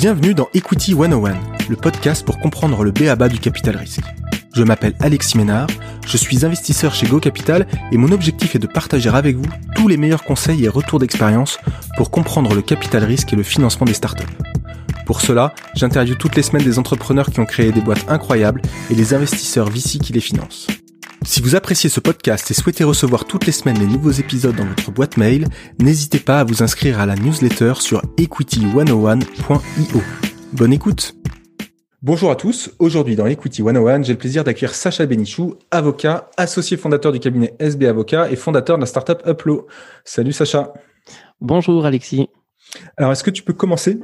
Bienvenue dans Equity 101, le podcast pour comprendre le BABA du capital risque. Je m'appelle Alexis Ménard, je suis investisseur chez Go Capital et mon objectif est de partager avec vous tous les meilleurs conseils et retours d'expérience pour comprendre le capital risque et le financement des startups. Pour cela, j'interviewe toutes les semaines des entrepreneurs qui ont créé des boîtes incroyables et les investisseurs VC qui les financent. Si vous appréciez ce podcast et souhaitez recevoir toutes les semaines les nouveaux épisodes dans votre boîte mail, n'hésitez pas à vous inscrire à la newsletter sur equity101.io. Bonne écoute Bonjour à tous, aujourd'hui dans Equity 101, j'ai le plaisir d'accueillir Sacha Benichou, avocat, associé fondateur du cabinet SB Avocat et fondateur de la startup Uplo. Salut Sacha. Bonjour Alexis. Alors est-ce que tu peux commencer?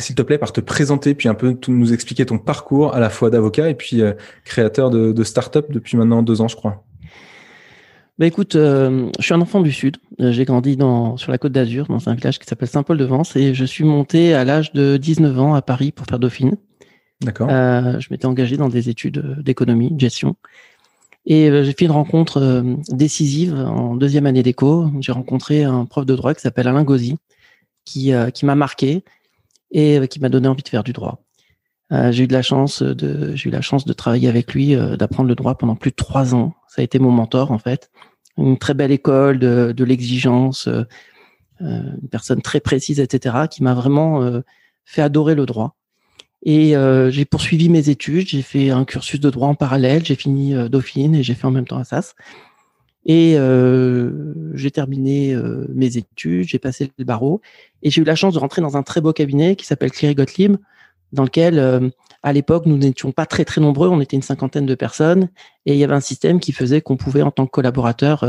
S'il te plaît, par te présenter, puis un peu nous expliquer ton parcours à la fois d'avocat et puis euh, créateur de, de start-up depuis maintenant deux ans, je crois. Bah écoute, euh, je suis un enfant du Sud. Euh, j'ai grandi dans, sur la côte d'Azur, dans un village qui s'appelle Saint-Paul-de-Vence, et je suis monté à l'âge de 19 ans à Paris pour faire Dauphine. D'accord. je m'étais engagé dans des études d'économie, de gestion. Et j'ai fait une rencontre décisive en deuxième année d'éco. J'ai rencontré un prof de droit qui s'appelle Alain Gauzy, qui, qui m'a marqué et euh, qui m'a donné envie de faire du droit. Euh, j'ai eu de la chance de, j'ai eu la chance de travailler avec lui, euh, d'apprendre le droit pendant plus de trois ans. Ça a été mon mentor en fait. Une très belle école de, de l'exigence, une personne très précise, etc., qui m'a vraiment fait adorer le droit. Et j'ai poursuivi mes études, j'ai fait un cursus de droit en parallèle, j'ai fini Dauphine et j'ai fait en même temps Assas. Et euh, j'ai terminé euh, mes études, j'ai passé le barreau et j'ai eu la chance de rentrer dans un très beau cabinet qui s'appelle Cléry Gottlieb, dans lequel, euh, à l'époque, nous n'étions pas très très nombreux, on était une cinquantaine de personnes et il y avait un système qui faisait qu'on pouvait, en tant que collaborateur,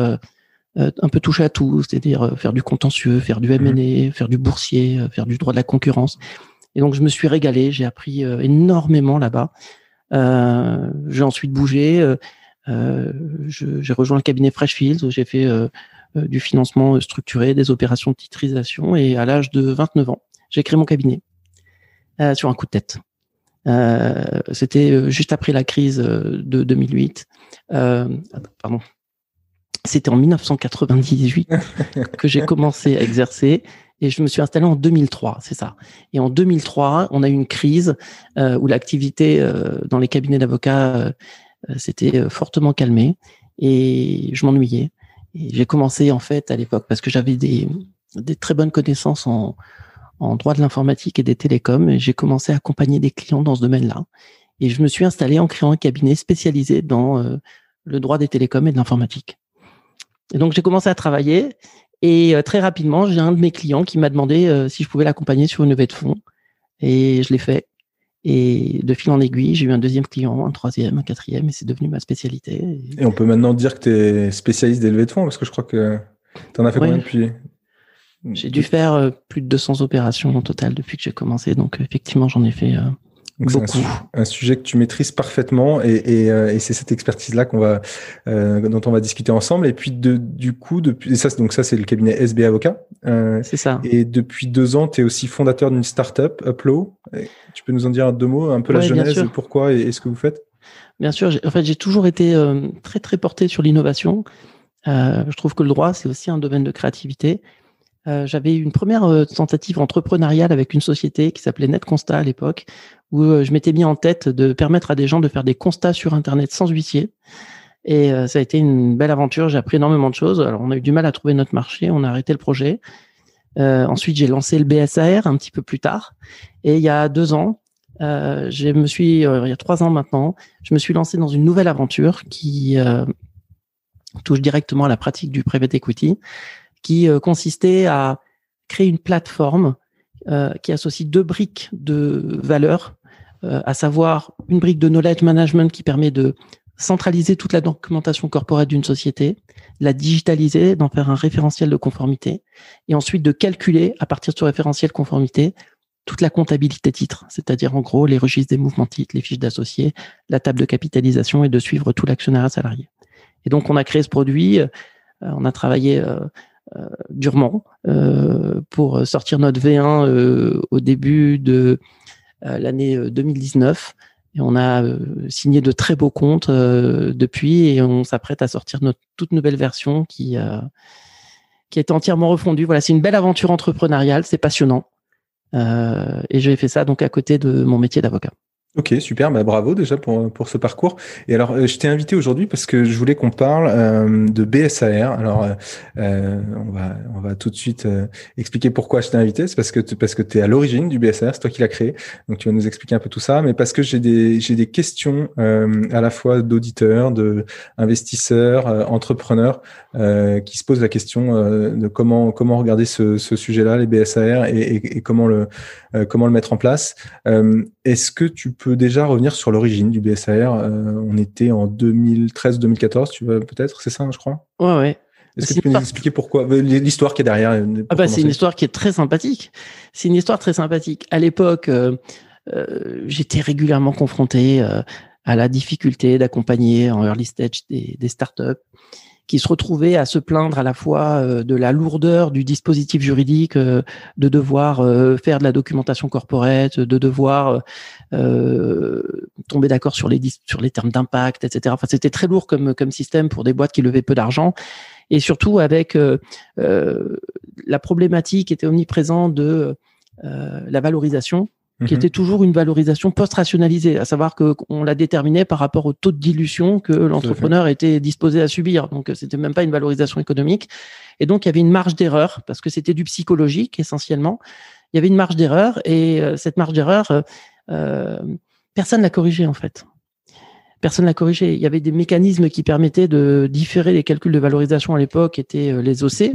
un peu toucher à tout, c'est-à-dire faire du contentieux, faire du M&A, mmh. faire du boursier, faire du droit de la concurrence. Et donc je me suis régalé, j'ai appris énormément là-bas. j'ai ensuite bougé. Euh, j'ai rejoint le cabinet Freshfields où j'ai fait euh, euh, du financement structuré, des opérations de titrisation et à l'âge de 29 ans, j'ai créé mon cabinet sur un coup de tête. Euh, C'était juste après la crise de 2008. Euh, pardon. C'était en 1998 que j'ai commencé à exercer et je me suis installé en 2003, c'est ça. Et en 2003, on a eu une crise euh, où l'activité dans les cabinets d'avocats euh, c'était euh, fortement calmé et je m'ennuyais. Et j'ai commencé en fait à l'époque parce que j'avais des, des très bonnes connaissances en, en droit de l'informatique et des télécoms et j'ai commencé à accompagner des clients dans ce domaine-là. Et je me suis installé en créant un cabinet spécialisé dans euh, le droit des télécoms et de l'informatique. Et donc j'ai commencé à travailler et très rapidement j'ai un de mes clients qui m'a demandé si je pouvais l'accompagner sur une levée de fonds et je l'ai fait. Et de fil en aiguille, j'ai eu un deuxième client, un troisième, un quatrième, et c'est devenu ma spécialité. Et on peut maintenant dire que tu es spécialiste des levées de fonds, parce que je crois que tu en as fait combien depuis? J'ai dû faire euh, plus de 200 opérations en total depuis que j'ai commencé, donc effectivement, j'en ai fait euh. Un, un, sujet que tu maîtrises parfaitement, et, et, euh, et c'est cette expertise-là qu'on va, dont on va discuter ensemble. Et puis de, du coup, depuis ça, donc ça c'est le cabinet SB Avocat. c'est ça. Et depuis deux ans, tu es aussi fondateur d'une startup, Upload. Tu peux nous en dire deux mots, un peu la genèse, pourquoi et, ce que vous faites? Bien sûr. En fait, j'ai toujours été euh, très très porté sur l'innovation. Euh, je trouve que le droit, c'est aussi un domaine de créativité. Euh, j'avais une première tentative entrepreneuriale avec une société qui s'appelait NetConstat à l'époque, où je m'étais mis en tête de permettre à des gens de faire des constats sur Internet sans huissier. Et ça a été une belle aventure. J'ai appris énormément de choses. Alors, on a eu du mal à trouver notre marché. On a arrêté le projet. Euh, ensuite, j'ai lancé le BSAR un petit peu plus tard. Et il y a deux ans, euh, je me suis, euh, il y a trois ans maintenant, je me suis lancé dans une nouvelle aventure qui euh, touche directement à la pratique du private equity, qui euh, consistait à créer une plateforme qui associe deux briques de valeur, à savoir une brique de knowledge management qui permet de centraliser toute la documentation corporelle d'une société, la digitaliser, d'en faire un référentiel de conformité, et ensuite de calculer à partir de ce référentiel conformité toute la comptabilité titre, c'est-à-dire en gros les registres des mouvements titres, les fiches d'associés, la table de capitalisation et de suivre tout l'actionnaire salarié. Et donc on a créé ce produit, euh, on a travaillé euh, euh, durement pour sortir notre V1 au début de l'année 2019 et on a euh, signé de très beaux comptes euh, depuis et on s'apprête à sortir notre toute nouvelle version qui, euh, qui est entièrement refondue. Voilà, c'est une belle aventure entrepreneuriale, c'est passionnant. et j'ai fait ça donc à côté de mon métier d'avocat. Ok, super, bah bravo déjà pour, pour ce parcours. Et alors, euh, je t'ai invité aujourd'hui parce que je voulais qu'on parle euh, de BSAR. Alors, euh, euh, on, va, on va tout de suite expliquer pourquoi je t'ai invité. C'est parce que parce que tu es à l'origine du BSAR, c'est toi qui l'as créé. Donc, tu vas nous expliquer un peu tout ça. Mais parce que j'ai des, j'ai des questions à la fois d'auditeurs, de investisseurs, entrepreneurs qui se posent la question de comment, comment regarder ce, ce sujet-là, les BSAR, et, et, et comment, le, comment le mettre en place. Est-ce que tu peux déjà revenir sur l'origine du BSAR euh, On était en 2013-2014, tu vois peut-être, c'est ça, hein, je crois? Ouais, ouais. Est-ce que tu peux nous expliquer pourquoi euh, l'histoire qui est derrière euh, ah bah, C'est une histoire qui est très sympathique. C'est une histoire très sympathique. À l'époque, j'étais régulièrement confronté à la difficulté d'accompagner en early stage des, des startups qui se retrouvaient à se plaindre à la fois euh, de la lourdeur du dispositif juridique, euh, de devoir euh, faire de la documentation corporate, de devoir tomber d'accord sur les sur les termes d'impact, etc. Enfin, c'était très lourd comme comme système pour des boîtes qui levaient peu d'argent, et surtout avec la problématique était omniprésente de la valorisation qui mhm. était toujours une valorisation post-rationalisée, à savoir que on la déterminait par rapport au taux de dilution que l'entrepreneur était disposé à subir. Donc, c'était même pas une valorisation économique. Et donc, il y avait une marge d'erreur parce que c'était du psychologique essentiellement. Il y avait une marge d'erreur et euh, cette marge d'erreur, euh, euh personne l'a corrigée en fait personne l'a corrigé. Il y avait des mécanismes qui permettaient de différer les calculs de valorisation à l'époque, étaient euh, les OC,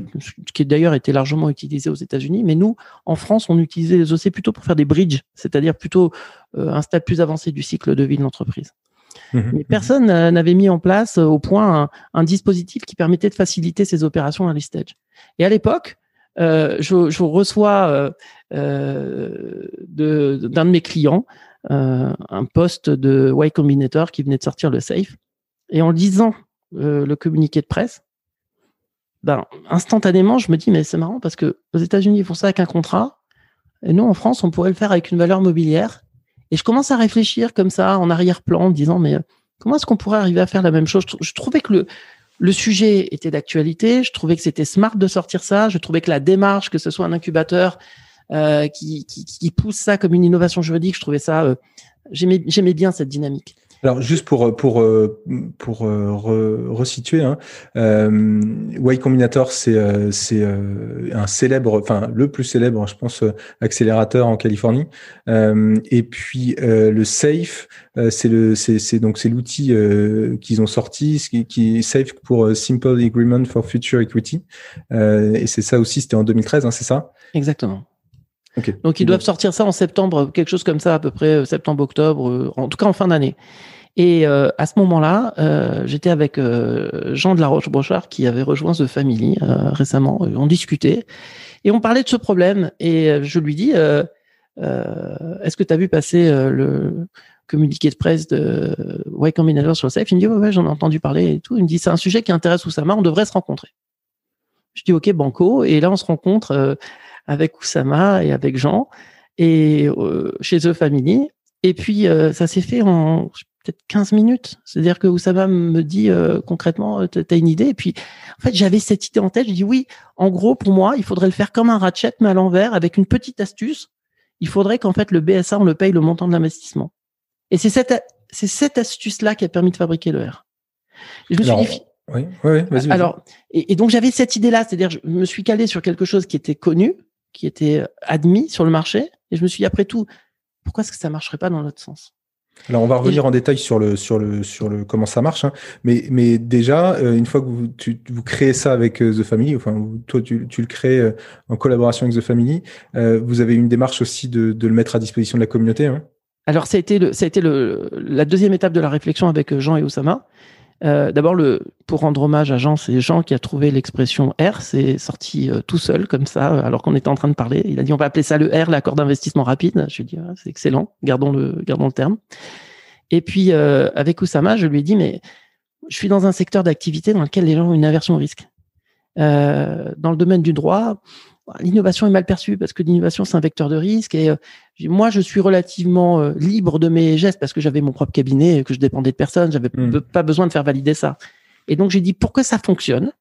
qui d'ailleurs était largement utilisé aux États-Unis. Mais nous, en France, on utilisait les OC plutôt pour faire des bridges, c'est-à-dire plutôt euh, un stade plus avancé du cycle de vie de l'entreprise. Mmh Mais mmh personne n'avait mis en place euh, au point un, dispositif qui permettait de faciliter ces opérations à stage. Et à l'époque, je, je, reçois euh, d'un de mes clients un poste de Y Combinator qui venait de sortir le safe. Et en lisant euh, le communiqué de presse, ben, instantanément, je me dis, mais c'est marrant parce que aux États-Unis, ils font ça avec un contrat. Et nous, en France, on pourrait le faire avec une valeur mobilière. Et je commence à réfléchir comme ça, en arrière-plan, en disant, mais comment est-ce qu'on pourrait arriver à faire la même chose? Je, trouvais que le, le sujet était d'actualité. Je trouvais que c'était smart de sortir ça. Je trouvais que la démarche, que ce soit un incubateur, euh, qui, qui, qui, pousse ça comme une innovation juridique. Je trouvais ça, euh, j'aimais bien cette dynamique. Alors juste pour pour pour resituer, hein, euh, Y Combinator c'est c'est un célèbre, enfin le plus célèbre, je pense, accélérateur en Californie. et puis le Safe, c'est le c'est donc c'est l'outil qu'ils ont sorti, qui, qui est Safe pour Simple Agreement for Future Equity. et c'est ça aussi, c'était en 2013, hein, c'est ça? Exactement. Donc ils doivent sortir ça en septembre, quelque chose comme ça à peu près, euh, septembre-octobre, euh, en tout cas en fin d'année. Et euh, à ce moment-là, euh, j'étais avec euh, Jean de la Roche-Brochard qui avait rejoint The Family récemment. On discutait et on parlait de ce problème. Et je lui dis, est-ce que tu as vu passer le communiqué de presse de Y Combinator sur le safe? Il me dit, ouais, ouais j'en ai entendu parler et tout. Il me dit, c'est un sujet qui intéresse Oussama, on devrait se rencontrer. Je dis, ok, banco. Et là, on se rencontre avec Oussama et avec Jean et euh, chez The Family. Et puis euh, ça s'est fait en peut-être 15 minutes. C'est-à-dire que Oussama me dit euh, concrètement, tu as une idée. Et puis en fait j'avais cette idée en tête. Je dis oui. En gros pour moi il faudrait le faire comme un ratchet mais à l'envers avec une petite astuce. Il faudrait qu'en fait le BSA on le paye le montant de l'investissement. Et c'est cette c'est cette astuce là qui a permis de fabriquer le R. je me suis dit, oui, oui, vas-y. Alors, et, et, donc j'avais cette idée-là, c'est-à-dire je me suis calé sur quelque chose qui était connu, qui était admis sur le marché. Et je me suis dit, après tout, pourquoi est-ce que ça marcherait pas dans l'autre sens? Alors on va revenir en détail sur le sur le sur le comment ça marche, hein. mais mais déjà euh, une fois que vous tu, vous créez ça avec euh, The Family, enfin toi tu, tu le crées euh, en collaboration avec The Family, vous avez une démarche aussi de, de le mettre à disposition de la communauté. Hein alors ça a été le, ça a été le, la deuxième étape de la réflexion avec Jean et Osama. Euh, d'abord, pour rendre hommage à Jean, c'est Jean qui a trouvé l'expression R. C'est sorti euh, tout seul comme ça, euh, alors qu'on était en train de parler. Il a dit on va appeler ça le R, l'accord d'investissement rapide. Je lui ai dit c'est excellent, gardons le, gardons le terme. Et puis avec Oussama, je lui ai dit mais je suis dans un secteur d'activité dans lequel les gens ont une aversion au risque. dans le domaine du droit, l'innovation est mal perçue parce que l'innovation c'est un vecteur de risque et euh, moi je suis relativement euh, libre de mes gestes parce que j'avais mon propre cabinet et que je dépendais de personne, j'avais hmm. pas besoin de faire valider ça. Et donc j'ai dit pour que ça fonctionne,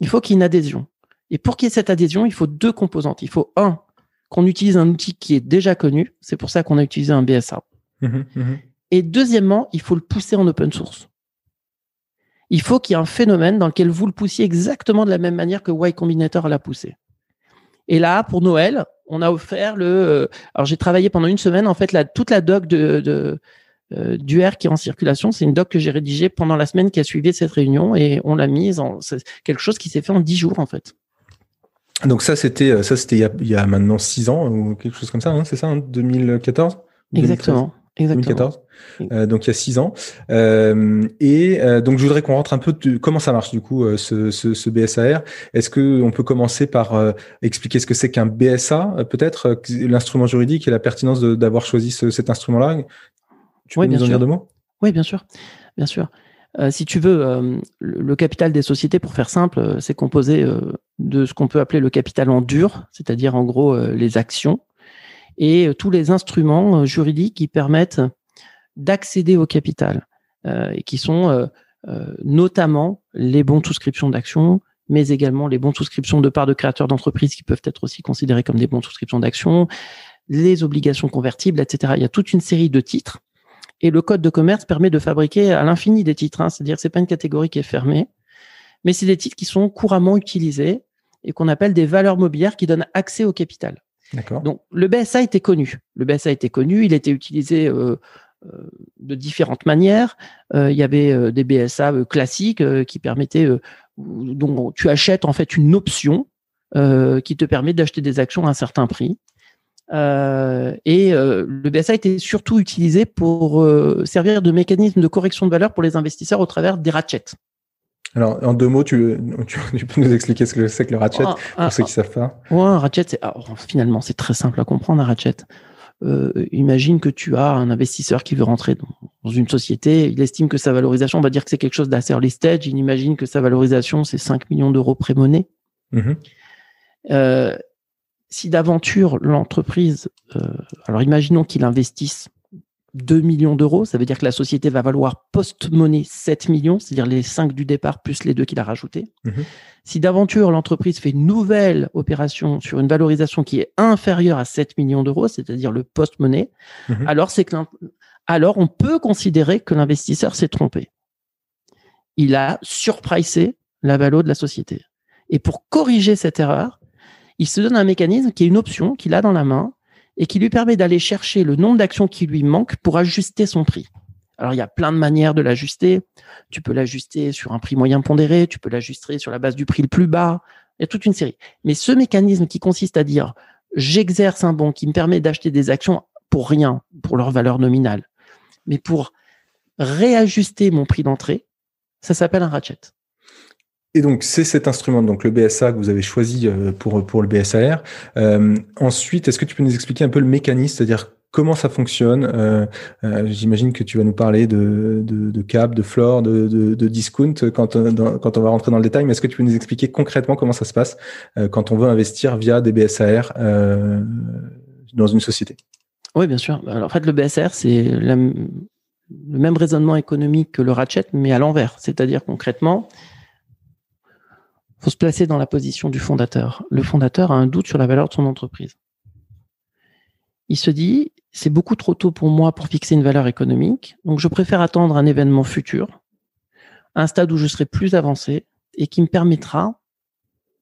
il faut qu'il y ait une adhésion. Et pour qu'il y ait cette adhésion, il faut deux composantes. Il faut un qu'on utilise un outil qui est déjà connu. C'est pour ça qu'on a utilisé un BSA. Mhm, mhm. Et deuxièmement, il faut le pousser en open source. Il faut qu'il y ait un phénomène dans lequel vous le poussiez exactement de la même manière que Y Combinator l'a poussé. Et là, pour Noël, on a offert le. Euh, alors, j'ai travaillé pendant une semaine, en fait, la, toute la doc de, de euh, d'UR qui est en circulation. C'est une doc que j'ai rédigée pendant la semaine qui a suivi cette réunion et on l'a mise en quelque chose qui s'est fait en dix jours, en fait. Donc ça, c'était euh, ça, c'était il, y a maintenant six ans ou quelque chose comme ça, hein, c'est ça, 2014 hein, Exactement. Exactement. 2014. Euh, donc il y a six ans. Euh, et euh, donc je voudrais qu'on rentre un peu de comment ça marche du coup ce, ce, ce, BSAR. Est-ce que on peut commencer par expliquer ce que c'est qu'un BSA, peut-être l'instrument juridique et la pertinence d'avoir choisi cet instrument-là? Tu peux nous en dire deux mots? Oui, bien sûr, bien sûr. si tu veux, le capital des sociétés, pour faire simple, c'est composé de ce qu'on peut appeler le capital en dur, c'est-à-dire en gros les actions, et tous les instruments juridiques qui permettent d'accéder au capital euh, et qui sont euh, euh, notamment les bons de souscription d'actions, mais également les bons de souscription de parts de créateurs d'entreprises qui peuvent être aussi considérés comme des bons de souscription d'actions, les obligations convertibles, etc. Il y a toute une série de titres. Et le code de commerce permet de fabriquer à l'infini des titres. Hein. C'est-à-dire que c'est pas une catégorie qui est fermée, mais c'est des titres qui sont couramment utilisés et qu'on appelle des valeurs mobilières qui donnent accès au capital. Donc le BSA était connu. Le BSA était connu. Il était utilisé euh, euh, de différentes manières. Euh, il y avait des BSA classiques qui permettaient, donc tu achètes en fait une option qui te permet d'acheter des actions à un certain prix. et le BSA était surtout utilisé pour servir de mécanisme de correction de valeur pour les investisseurs au travers des ratchets. Alors, en deux mots, tu, peux nous expliquer ce que c'est que le ratchet pour ceux qui savent pas? Ouais, un ratchet, c'est, finalement, c'est très simple à comprendre, un ratchet. Euh, imagine que tu as un investisseur qui veut rentrer dans, une société, il estime que sa valorisation, on va dire que c'est quelque chose d'assez early stage, il imagine que sa valorisation, c'est 5 millions d'euros pré-monnaie. Mhm. Euh, si d'aventure l'entreprise, euh, alors imaginons qu'il investisse 2 millions d'euros. Ça veut dire que la société va valoir post-monnaie 7 millions, c'est-à-dire les 5 du départ plus les deux qu'il a rajoutés. Mhm. Si d'aventure l'entreprise fait une nouvelle opération sur une valorisation qui est inférieure à 7 millions d'euros, c'est-à-dire le post-monnaie, mhm. alors c'est que alors on peut considérer que l'investisseur s'est trompé. Il a surpricé la valeur de la société. Et pour corriger cette erreur, il se donne un mécanisme qui est une option qu'il a dans la main et qui lui permet d'aller chercher le nombre d'actions qui lui manque pour ajuster son prix. Alors, il y a plein de manières de l'ajuster. Tu peux l'ajuster sur un prix moyen pondéré, tu peux l'ajuster sur la base du prix le plus bas. Il y a toute une série. Mais ce mécanisme qui consiste à dire, j'exerce un bon qui me permet d'acheter des actions pour rien, pour leur valeur nominale, mais pour réajuster mon prix d'entrée, ça s'appelle un ratchet. Et donc, c'est cet instrument, donc le BSA que vous avez choisi euh, pour, pour le BSAR. Euh, ensuite, est-ce que tu peux nous expliquer un peu le mécanisme, c'est-à-dire comment ça fonctionne euh, J'imagine que tu vas nous parler de, de, cap, de floor, de, de, discount quand, quand on va rentrer dans le détail, mais est-ce que tu peux nous expliquer concrètement comment ça se passe quand on veut investir via des BSAR dans une société? Oui, bien sûr. Alors, en fait, le BSR, c'est le même raisonnement économique que le ratchet, mais à l'envers. C'est-à-dire concrètement, faut se placer dans la position du fondateur. Le fondateur a un doute sur la valeur de son entreprise. Il se dit, c'est beaucoup trop tôt pour moi pour fixer une valeur économique, donc je préfère attendre un événement futur, un stade où je serai plus avancé et qui me permettra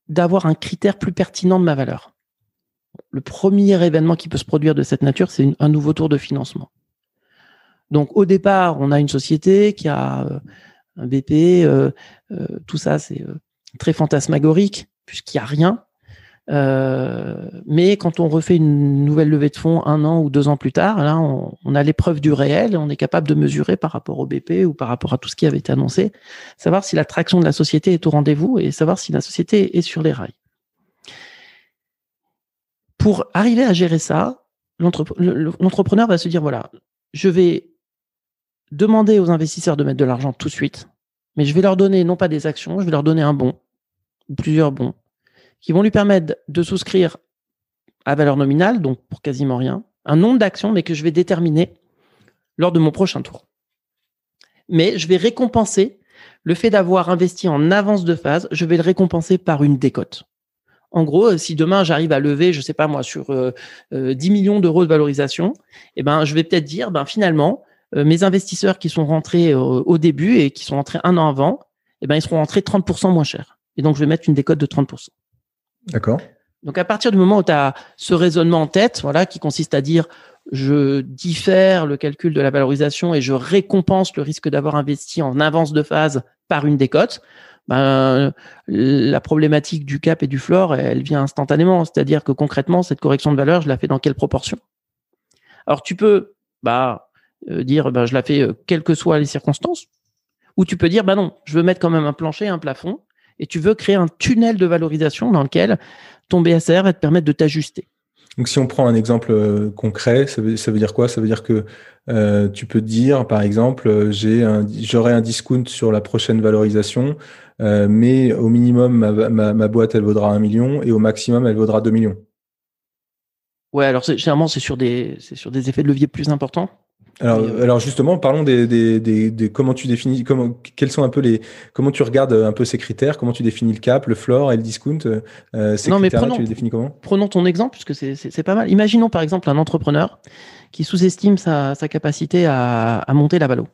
d'avoir un critère plus pertinent de ma valeur. Le premier événement qui peut se produire de cette nature, c'est un nouveau tour de financement. Donc au départ, on a une société qui a euh, un BP, euh, euh, tout ça, c'est très fantasmagorique, puisqu'il n'y a rien. Euh, mais quand on refait une nouvelle levée de fonds un an ou deux ans plus tard, là, on, a l'épreuve du réel et on est capable de mesurer par rapport au BP ou par rapport à tout ce qui avait été annoncé, savoir si la traction de la société est au rendez-vous et savoir si la société est sur les rails. Pour arriver à gérer ça, l'entrepreneur va se dire, voilà, je vais demander aux investisseurs de mettre de l'argent tout de suite, mais je vais leur donner non pas des actions, je vais leur donner un bon ou plusieurs bons qui vont lui permettre de souscrire à valeur nominale, donc pour quasiment rien, un nombre d'actions, mais que je vais déterminer lors de mon prochain tour. Mais je vais récompenser le fait d'avoir investi en avance de phase, je vais le récompenser par une décote. En gros, si demain j'arrive à lever, je sais pas moi, sur 10 millions d'euros de valorisation, eh ben, je vais peut-être dire, ben, finalement, mes investisseurs qui sont rentrés au début et qui sont rentrés un an avant, eh ben, ils seront rentrés 30% moins cher. Et donc, je vais mettre une décote de 30%. D'accord. Donc, à partir du moment où tu as ce raisonnement en tête, voilà, qui consiste à dire, je diffère le calcul de la valorisation et je récompense le risque d'avoir investi en avance de phase par une décote, ben, la problématique du cap et du floor, elle vient instantanément. C'est-à-dire que concrètement, cette correction de valeur, je la fais dans quelle proportion? Alors, tu peux bah, euh, dire, bah, je la fais euh, quelles que soient les circonstances, ou tu peux dire, bah non, je veux mettre quand même un plancher, un plafond, et tu veux créer un tunnel de valorisation dans lequel ton BSR va te permettre de t'ajuster. Donc, si on prend un exemple euh, concret, ça veut, dire quoi? Ça veut dire que euh, tu peux dire, par exemple, euh, j'aurai un discount sur la prochaine valorisation, mais au minimum, ma, boîte, elle vaudra un million, et au maximum, elle vaudra 2 millions. Ouais, alors généralement, c'est sur des, c'est sur des effets de levier plus importants. Alors, euh, alors justement, parlons des, des, des, comment tu définis, comment, quels sont un peu les, comment tu regardes un peu ces critères, comment tu définis le cap, le floor et le discount. Euh, ces critères tu les définis comment? Prenons ton exemple puisque c'est pas mal. Imaginons par exemple un entrepreneur qui sous-estime sa, sa capacité à, à monter la valo.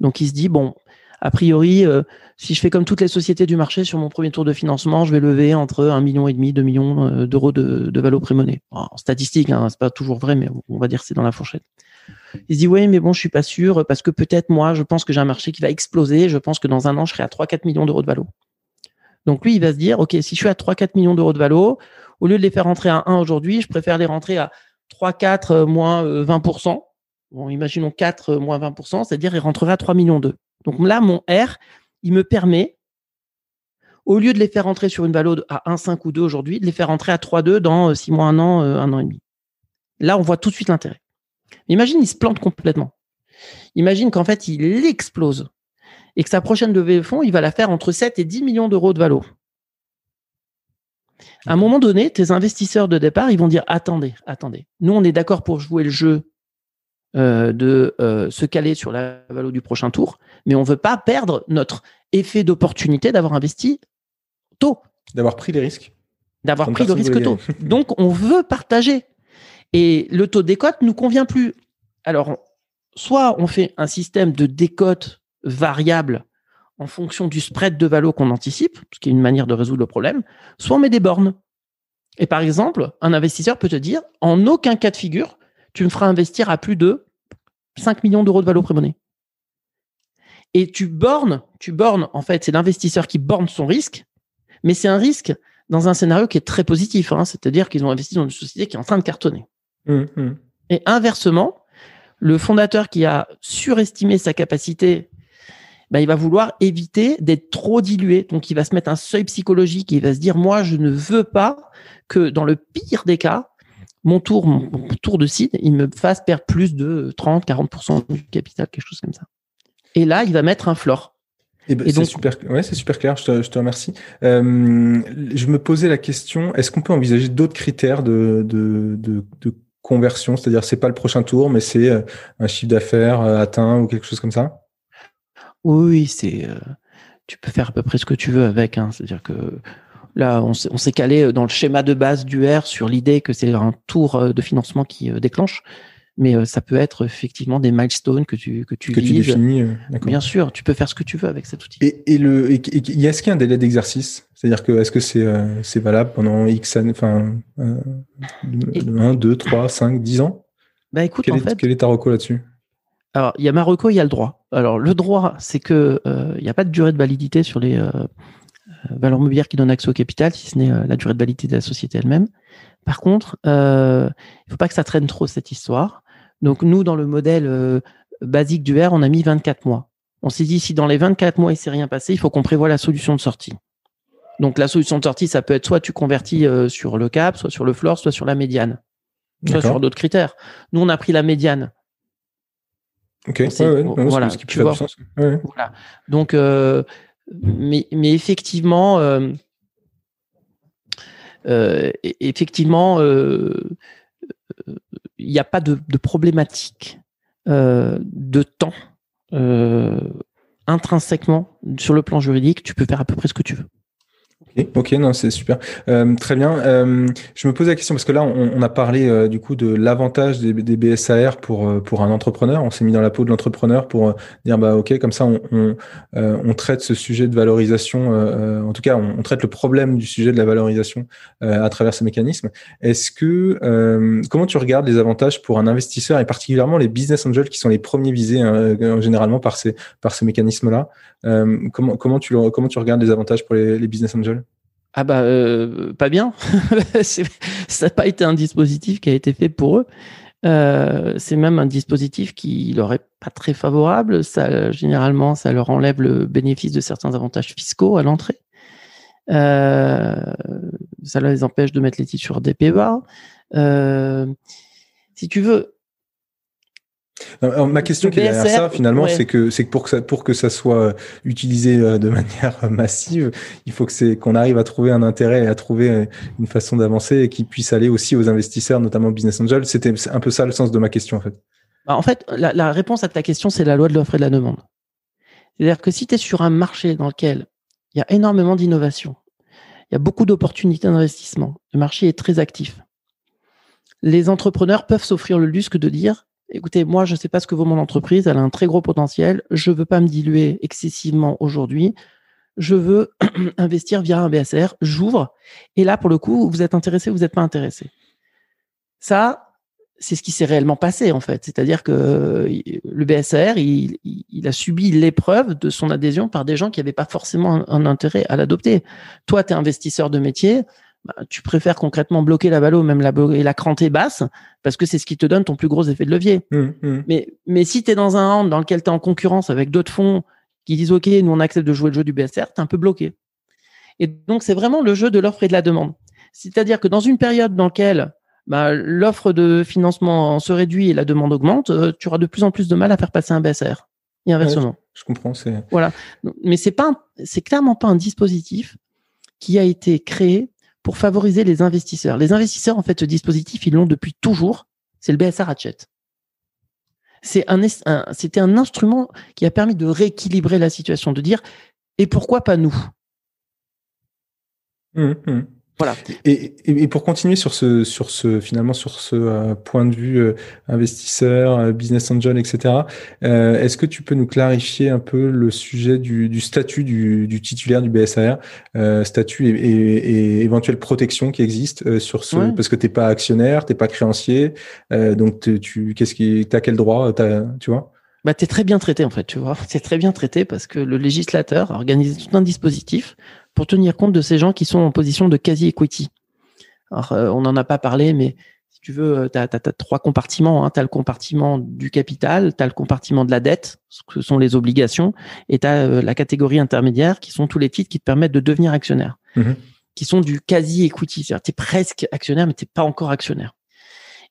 Donc il se dit bon, a priori, euh, si je fais comme toutes les sociétés du marché sur mon premier tour de financement, je vais lever entre un million et demi, 2 millions euh, d'euros de, de valo pré-monnaie. En statistique, hein, c'est pas toujours vrai, mais on va dire que c'est dans la fourchette. Il se dit, oui, mais bon, je suis pas sûr parce que peut-être moi, je pense que j'ai un marché qui va exploser. Je pense que dans un an, je serai à 3-4 millions d'euros de valo. Donc lui, il va se dire, OK, si je suis à 3-4 millions d'euros de valo, au lieu de les faire rentrer à 1 aujourd'hui, je préfère les rentrer à 3-4 euh, moins 20%. Euh, bon, imaginons 4 euh, moins 20%, c'est-à-dire il rentrerait à 3 millions d'euros. Donc là, mon R, il me permet, au lieu de les faire rentrer sur une valo à 1,5 ou 2 aujourd'hui, de les faire rentrer à 3,2 dans 6 mois, 1 an, 1 an et demi. Là, on voit tout de suite l'intérêt. Imagine, il se plante complètement. Imagine qu'en fait, il explose et que sa prochaine levée de fonds, il va la faire entre 7 et 10 millions d'euros de valo. À un moment donné, tes investisseurs de départ, ils vont dire attendez, attendez. Nous, on est d'accord pour jouer le jeu euh, de euh, se caler sur la valo du prochain tour, mais on ne veut pas perdre notre effet d'opportunité d'avoir investi tôt. D'avoir pris les risques. D'avoir pris le risque tôt. Donc, on veut partager. Et le taux de décote nous convient plus. Alors, soit on fait un système de décote variable en fonction du spread de valo qu'on anticipe, ce qui est une manière de résoudre le problème, soit on met des bornes. Et par exemple, un investisseur peut te dire, en aucun cas de figure, tu me feras investir à plus de 5 millions d'euros de valo prémonnaie. Et tu bornes, tu bornes, en fait, c'est l'investisseur qui borne son risque, mais c'est un risque dans un scénario qui est très positif, hein. c'est-à-dire qu'ils ont investi dans une société qui est en train de cartonner. Hum, hum. Et inversement, le fondateur qui a surestimé sa capacité, ben, il va vouloir éviter d'être trop dilué. Donc, il va se mettre un seuil psychologique et il va se dire, moi, je ne veux pas que dans le pire des cas, mon tour, mon, tour de site, il me fasse perdre plus de 30, 40% du capital, quelque chose comme ça. Et là, il va mettre un floor. Eh ben, c'est super, ouais, c'est super clair. Je te, je te remercie. Euh, je me posais la question est-ce qu'on peut envisager d'autres critères de, de, de, de conversion, c'est-à-dire c'est pas le prochain tour, mais c'est euh, un chiffre d'affaires euh, atteint ou quelque chose comme ça? Oui, c'est euh, tu peux faire à peu près ce que tu veux avec. Hein. C'est-à-dire que là, on s'est calé dans le schéma de base du R sur l'idée que c'est un tour de financement qui déclenche mais euh, ça peut être effectivement des milestones que tu que tu que tu définis. Euh, Bien sûr, tu peux faire ce que tu veux avec cet outil. Et, et le, est-ce qu'il y a un délai d'exercice? C'est-à-dire que est-ce que c'est euh, c'est valable pendant X années, enfin euh, 1, 2, 3, 5, 10 ans? Bah écoute, quel, en est, fait, quel est ta reco là-dessus? Alors il y a ma reco, il y a le droit. Alors le droit, c'est que il n'y a pas de durée de validité sur les valeurs mobilières qui donnent accès au capital, si ce n'est la durée de validité de la société elle-même. Par contre, il ne faut pas que ça traîne trop cette histoire. Donc nous, dans le modèle euh, basique du R, on a mis 24 mois. On s'est dit, si dans les 24 mois, il s'est rien passé, il faut qu'on prévoie la solution de sortie. Donc la solution de sortie, ça peut être soit tu convertis euh, sur le cap, soit sur le floor, soit sur la médiane, soit sur d'autres critères. Nous, on a pris la médiane. Ok, voilà, tu vois, voilà. Donc, euh, mais, mais effectivement, effectivement, il n'y a pas de, problématique euh, de temps euh, intrinsèquement sur le plan juridique. Tu peux faire à peu près ce que tu veux. Ok, non, c'est super. Euh, très bien. Euh, je me pose la question parce que là, on, on a parlé euh, du coup de l'avantage des, des, BSAR pour euh, pour un entrepreneur. On s'est mis dans la peau de l'entrepreneur pour dire bah ok, comme ça, on on, on traite ce sujet de valorisation. en tout cas, on, traite le problème du sujet de la valorisation à travers ce mécanisme. Est-ce que comment tu regardes les avantages pour un investisseur et particulièrement les business angels qui sont les premiers visés hein, généralement par ces par ce mécanisme-là Comment comment tu comment tu regardes les avantages pour les, les business angels? Ah bah euh, pas bien. ça n'a pas été un dispositif qui a été fait pour eux. Euh, c'est même un dispositif qui leur est pas très favorable. Généralement, ça leur enlève le bénéfice de certains avantages fiscaux à l'entrée. Euh, ça les empêche de mettre les titres sur des PEA. si tu veux, ma question qui est derrière ça, finalement, c'est que c'est que pour que ça pour que ça soit euh, utilisé euh, de manière massive, il faut que c'est qu'on arrive à trouver un intérêt et à trouver euh, une façon d'avancer et qui puisse aller aussi aux investisseurs, notamment business angel. C'était un peu ça le sens de ma question en fait. Bah, en fait, la, la réponse à ta question, c'est la loi de l'offre et de la demande. C'est-à-dire que si tu es sur un marché dans lequel il y a énormément d'innovation, il y a beaucoup d'opportunités d'investissement, le marché est très actif. Les entrepreneurs peuvent s'offrir le luxe de dire écoutez, moi, je ne sais pas ce que vaut mon entreprise, elle a un très gros potentiel, je ne veux pas me diluer excessivement aujourd'hui, je veux investir via un BSR, j'ouvre, et là, pour le coup, vous êtes intéressé, vous n'êtes pas intéressé. Ça, c'est ce qui s'est réellement passé, en fait. C'est-à-dire que le BSR, il, a subi l'épreuve de son adhésion par des gens qui n'avaient pas forcément un intérêt à l'adopter. Toi, tu es investisseur de métier, bah, tu préfères concrètement bloquer la valo, même la et la cranter basse, parce que c'est ce qui te donne ton plus gros effet de levier. Mmh, mmh. Mais, mais si tu es dans un round dans lequel tu es en concurrence avec d'autres fonds qui disent OK, nous on accepte de jouer le jeu du BSR, tu es un peu bloqué. Et donc c'est vraiment le jeu de l'offre et de la demande. C'est-à-dire que dans une période dans laquelle bah, l'offre de financement se réduit et la demande augmente, euh, tu auras de plus en plus de mal à faire passer un BSR. Et inversement. je, comprends. C'est... Voilà. Mais c'est pas, c'est clairement pas un dispositif qui a été créé pour favoriser les investisseurs. Les investisseurs, en fait, ce dispositif, ils l'ont depuis toujours. C'est le BSR Ratchet. C'est un, c'était un instrument qui a permis de rééquilibrer la situation, de dire et pourquoi pas nous? Mmh, mmh. Voilà. Et, et, pour continuer sur ce, sur ce, finalement, sur ce euh, point de vue euh, investisseur, euh, business angel, etc. Est-ce que tu peux nous clarifier un peu le sujet du, du statut du, du, titulaire du BSAR, statut et, et, éventuelle protection qui existe sur ce, parce que t'es pas actionnaire, t'es pas créancier, donc tu, qu'est-ce qui, t'as quel droit, tu vois? Bah, tu es très bien traité en fait, tu vois. C'est très bien traité parce que le législateur a organisé tout un dispositif pour tenir compte de ces gens qui sont en position de quasi-equity. Alors, euh, on n'en a pas parlé, mais si tu veux, tu as, trois compartiments. Hein. Tu as le compartiment du capital, tu as le compartiment de la dette, ce sont les obligations, et tu as euh, la catégorie intermédiaire, qui sont tous les titres qui te permettent de devenir actionnaire, mmh qui sont du quasi-equity. C'est-à-dire tu es presque actionnaire, mais tu pas encore actionnaire.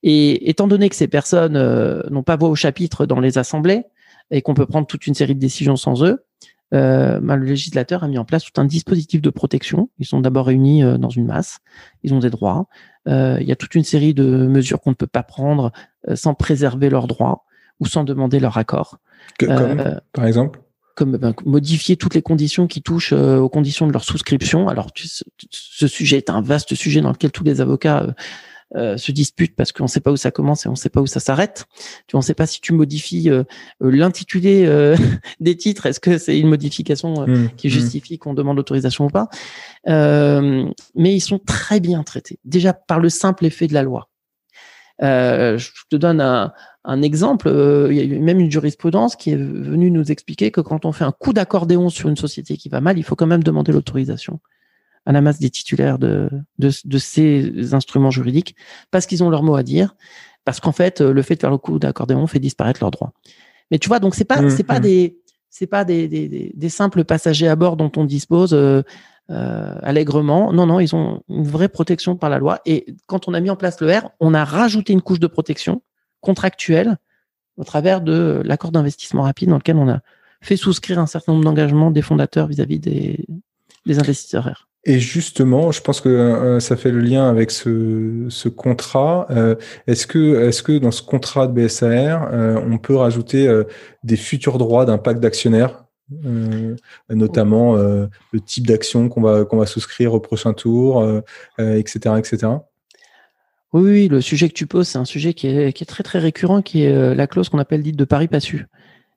Et étant donné que ces personnes euh, n'ont pas voix au chapitre dans les assemblées, et qu'on peut prendre toute une série de décisions sans eux, euh, ben, le législateur a mis en place tout un dispositif de protection. Ils sont d'abord réunis euh, dans une masse, ils ont des droits. Euh, il y a toute une série de mesures qu'on ne peut pas prendre euh, sans préserver leurs droits ou sans demander leur accord. comme, par exemple? comme ben, modifier toutes les conditions qui touchent aux conditions de leur souscription. Alors, ce sujet est un vaste sujet dans lequel tous les avocats euh, se disputent parce qu'on ne sait pas où ça commence et on ne sait pas où ça s'arrête. Tu on ne sait pas si tu modifies euh, euh, l'intitulé des titres, est-ce que c'est une modification mmh, qui mmh. justifie qu'on demande l'autorisation ou pas Mais ils sont très bien traités, déjà par le simple effet de la loi. je te donne un, un exemple. il y a eu même une jurisprudence qui est venue nous expliquer que quand on fait un coup d'accordéon sur une société qui va mal, il faut quand même demander l'autorisation à la masse des titulaires de, de, de ces instruments juridiques parce qu'ils ont leur mot à dire, parce qu'en fait, le fait de faire le coup d'accordéon fait disparaître leurs droits. Mais tu vois, donc c'est pas mmh, c'est pas mmh. des c'est pas des, des, des, simples passagers à bord dont on dispose euh, euh, allègrement. Non, non, ils ont une vraie protection par la loi. Et quand on a mis en place le R, on a rajouté une couche de protection contractuelle au travers de l'accord d'investissement rapide dans lequel on a fait souscrire un certain nombre d'engagements des fondateurs vis-à-vis des, des investisseurs R. Et justement, je pense que euh, ça fait le lien avec ce, contrat. Euh, est-ce que, est-ce que dans ce contrat de BSAR, euh, on peut rajouter des futurs droits d'un pacte d'actionnaires notamment le type d'action qu'on va, qu'on va souscrire au prochain tour, etc., etc. Oui, le sujet que tu poses, c'est un sujet qui est, qui est, très très récurrent, qui est la clause qu'on appelle dite de pari passu.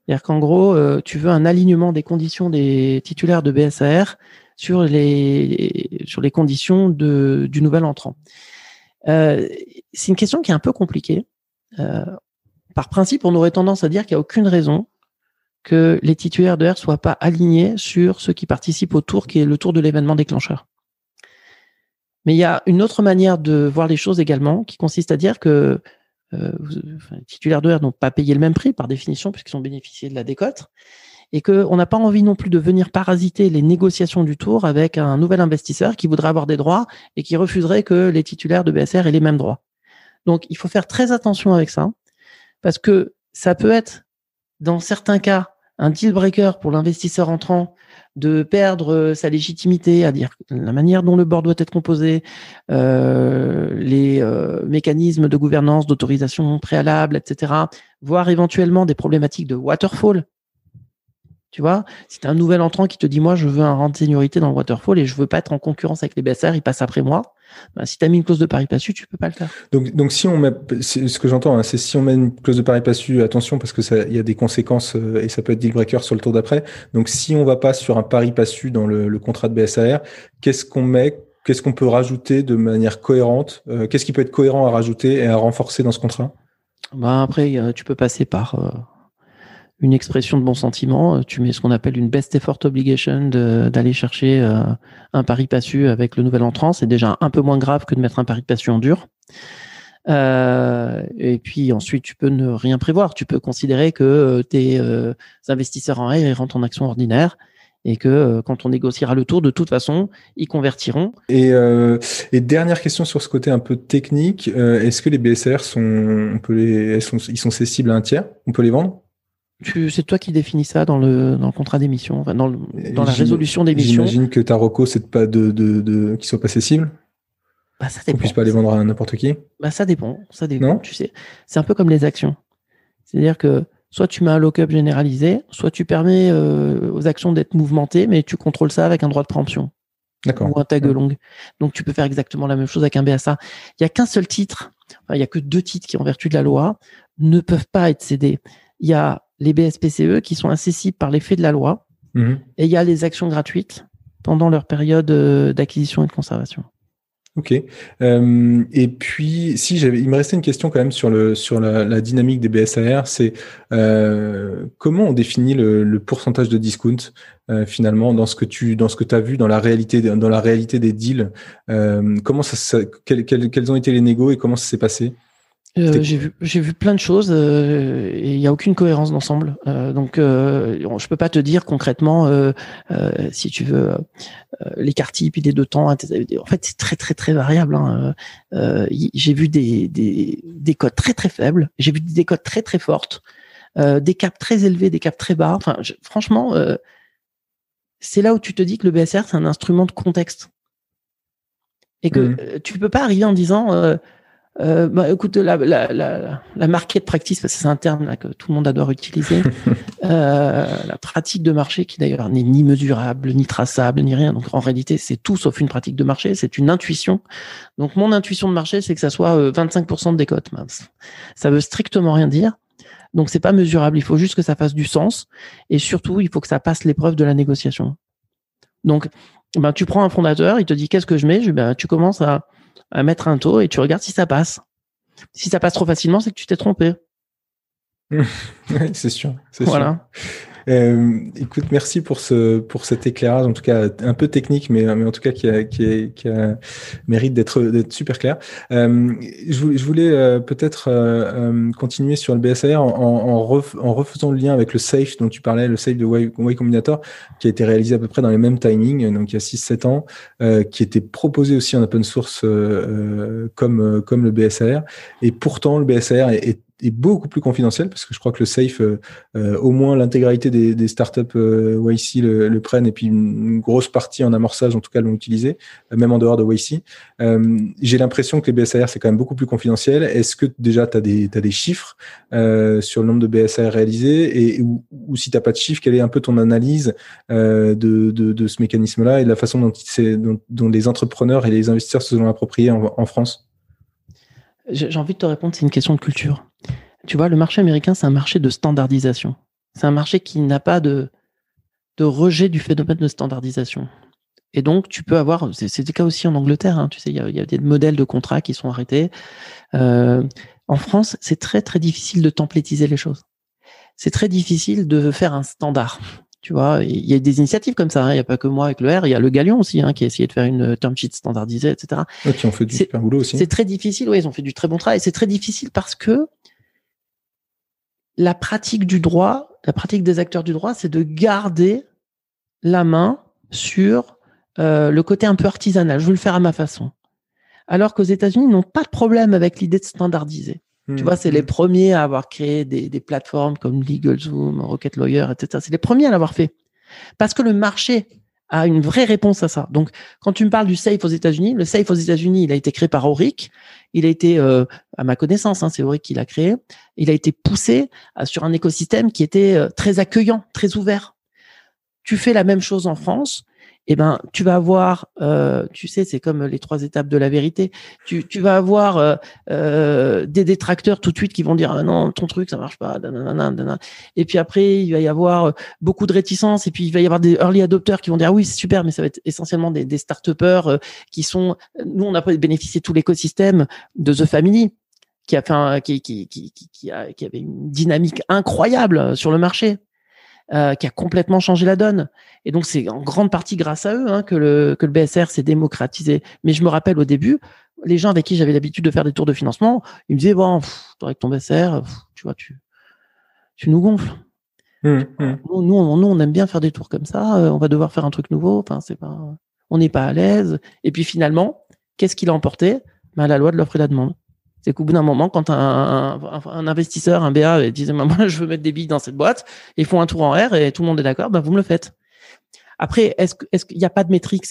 C'est-à-dire qu'en gros, tu veux un alignement des conditions des titulaires de BSAR sur les, sur les conditions de, du nouvel entrant. Euh, c'est une question qui est un peu compliquée. Euh, par principe, on aurait tendance à dire qu'il n'y a aucune raison que les titulaires de R soient pas alignés sur ceux qui participent au tour, qui est le tour de l'événement déclencheur. Mais il y a une autre manière de voir les choses également, qui consiste à dire que euh, les titulaires de R n'ont pas payé le même prix par définition, puisqu'ils ont bénéficié de la décote, et qu'on n'a pas envie non plus de venir parasiter les négociations du tour avec un nouvel investisseur qui voudrait avoir des droits et qui refuserait que les titulaires de BSR aient les mêmes droits. Donc il faut faire très attention avec ça parce que ça peut être dans certains cas un deal breaker pour l'investisseur entrant de perdre sa légitimité, à dire la manière dont le board doit être composé, euh, les euh, mécanismes de gouvernance, d'autorisation préalable, etc., voire éventuellement des problématiques de waterfall, tu vois, si tu un nouvel entrant qui te dit moi je veux un rang de seniorité dans le waterfall et je veux pas être en concurrence avec les BSR, il passe après moi. Ben, si tu as mis une clause de pari passu, tu peux pas le faire. Donc, donc si on met, ce que j'entends, hein, c'est si on met une clause de pari passu, attention parce que ça, il y a des conséquences euh, et ça peut être deal breaker sur le tour d'après. Donc si on va pas sur un pari passu dans le, contrat de BSAR, qu'est-ce qu'on met, qu'est-ce qu'on peut rajouter de manière cohérente, euh, qu'est-ce qui peut être cohérent à rajouter et à renforcer dans ce contrat? Ben après, tu peux passer par euh, une expression de bon sentiment. Euh, tu mets ce qu'on appelle une best effort obligation d'aller chercher euh, un pari passu avec le nouvel entrant. C'est déjà un peu moins grave que de mettre un pari passu en dur. Euh, et puis ensuite, tu peux ne rien prévoir. Tu peux considérer que tes investisseurs en R rentrent en action ordinaire et que quand on négociera le tour, de toute façon, ils convertiront. Et, et dernière question sur ce côté un peu technique, est-ce que les BSR sont, on peut les, sont, ils sont cessibles à un tiers? On peut les vendre? C'est toi qui définis ça dans le, dans le contrat d'émission, enfin dans, dans la résolution d'émission. J'imagine que ta reco, c'est pas de, de, de qu'ils soient pas cessibles. Bah, ça dépend. puisse pas les vendre à n'importe qui. Bah, ça dépend. Ça dépend. Tu sais, c'est un peu comme les actions. C'est-à-dire que soit tu mets un lock-up généralisé, soit tu permets euh, aux actions d'être mouvementées, mais tu contrôles ça avec un droit de préemption. D'accord. Ou un tag long. Donc tu peux faire exactement la même chose avec un BSA. Il y a qu'un seul titre, enfin, il y a que deux titres qui, en vertu de la loi, ne peuvent pas être cédés. Il y a les BSPCE qui sont incessibles par l'effet de la loi. Mhm. Et il y a les actions gratuites pendant leur période euh, d'acquisition et de conservation. Ok. Euh, et puis, si il me restait une question quand même sur le sur la, dynamique des BSAR, c'est euh, comment on définit le, pourcentage de discount finalement dans ce que tu dans ce que as vu dans la réalité dans la réalité des deals. comment ça, quels ont été les négos et comment ça s'est passé? Euh, j'ai vu, j'ai vu plein de choses euh, et il n'y a aucune cohérence d'ensemble. Euh, donc, euh, je peux pas te dire concrètement, euh, si tu veux, l'écart type, il est de temps. En fait, c'est très très très variable. Hein. j'ai vu des, des, des codes très très faibles, j'ai vu des codes très très fortes, des caps très élevés, des caps très bas. Enfin, franchement, c'est là où tu te dis que le BSR c'est un instrument de contexte et que mmh. tu peux pas arriver en disant euh, bah, écoute, la, la, la, la market practice, parce que c'est un terme là, que tout le monde adore utiliser, euh, la pratique de marché qui d'ailleurs n'est ni mesurable, ni traçable, ni rien. Donc en réalité, c'est tout sauf une pratique de marché, c'est une intuition. Donc mon intuition de marché, c'est que ça soit 25% euh, de décote. Mince. Ça veut strictement rien dire. Donc c'est pas mesurable. Il faut juste que ça fasse du sens, et surtout, il faut que ça passe l'épreuve de la négociation. Donc, ben tu prends un fondateur, il te dit qu'est-ce que je mets, je, ben, tu commences à à mettre un taux et tu regardes si ça passe. Si ça passe trop facilement, c'est que tu t'es trompé. c'est sûr. Voilà. Euh, écoute, merci pour ce pour cet éclairage, en tout cas un peu technique, mais, mais en tout cas qui, qui, qui mérite d'être d'être super clair. Euh, je, je, voulais euh, peut-être euh, euh, continuer sur le BSR en, en, refaisant le lien avec le safe dont tu parlais, le safe de Way, Combinator, qui a été réalisé à peu près dans les mêmes timings, donc il y a 6-7 ans, qui était proposé aussi en open source comme comme le BSR, et pourtant le BSR est, est est beaucoup plus confidentiel parce que je crois que le safe, euh, euh, au moins l'intégralité des, des startups euh, YC le, le, prennent et puis une, grosse partie en amorçage en tout cas l'ont utilisé, euh, même en dehors de YC. Euh, J'ai l'impression que les BSAR c'est quand même beaucoup plus confidentiel. Est-ce que déjà tu as des, as des chiffres sur le nombre de BSAR réalisés et ou, ou si t'as pas de chiffres, quelle est un peu ton analyse de, de, de, ce mécanisme-là et de la façon dont, dont, dont, les entrepreneurs et les investisseurs se sont appropriés en, en France? J'ai envie de te répondre, c'est une question de culture. Tu vois, le marché américain, c'est un marché de standardisation. C'est un marché qui n'a pas de, de rejet du phénomène de standardisation. Et donc, tu peux avoir, c'est le cas aussi en Angleterre, hein, tu sais, il y, y a, des modèles de contrats qui sont arrêtés. Euh, en France, c'est très très difficile de templétiser les choses. C'est très difficile de faire un standard. Tu vois, il y a des initiatives comme ça. Hein. Il n'y a pas que moi avec le R. Il y a le Galion aussi hein, qui a essayé de faire une term sheet standardisée, etc. qui ont fait du super boulot aussi. C'est très difficile. Oui, ils ont fait du très bon travail. C'est très difficile parce que la pratique du droit, la pratique des acteurs du droit, c'est de garder la main sur euh, le côté un peu artisanal. Je veux le faire à ma façon. Alors qu'aux États-Unis, ils n'ont pas de problème avec l'idée de standardiser. Tu vois, c'est les hmm. premiers à avoir créé des, des plateformes comme LegalZoom, Rocket Lawyer, etc. C'est les premiers à l'avoir fait. Parce que le marché a une vraie réponse à ça. Donc, quand tu me parles du safe aux États-Unis, le safe aux États-Unis, il a été créé par Auric. Il a été, euh, à ma connaissance, hein, c'est Auric qui l'a créé. Il a été poussé sur un écosystème qui était euh, très accueillant, très ouvert. Tu fais la même chose en France eh ben, tu vas avoir, euh, tu sais, c'est comme les trois étapes de la vérité. Tu, tu vas avoir euh, euh, des détracteurs tout de suite qui vont dire ah non, ton truc ça marche pas. Et puis après, il va y avoir beaucoup de réticence. Et puis il va y avoir des early adopters qui vont dire ah oui, c'est super, mais ça va être essentiellement des, des start-upers qui sont. Nous, on a bénéficié de tout l'écosystème de The Family qui a fait qui, qui, qui, qui, a, qui avait une dynamique incroyable sur le marché. Euh, qui a complètement changé la donne. Et donc c'est en grande partie grâce à eux hein, que, le, que le BSR s'est démocratisé. Mais je me rappelle au début, les gens avec qui j'avais l'habitude de faire des tours de financement, ils me disaient bon, avec ton BSR, tu vois, tu, tu nous gonfles. Mmh, mmh. Nous, nous, on, nous, on aime bien faire des tours comme ça. Euh, on va devoir faire un truc nouveau. Enfin, c'est pas, on n'est pas à l'aise. Et puis finalement, qu'est-ce qu'il a emporté? Ben, La loi de l'offre et la demande. C'est qu'au bout d'un moment, quand un, un, investisseur, un BA, disait moi je veux mettre des billes dans cette boîte, ils font un tour en R et tout le monde est d'accord, ben vous me le faites. Après, est-ce est qu'il n'y a pas de métriques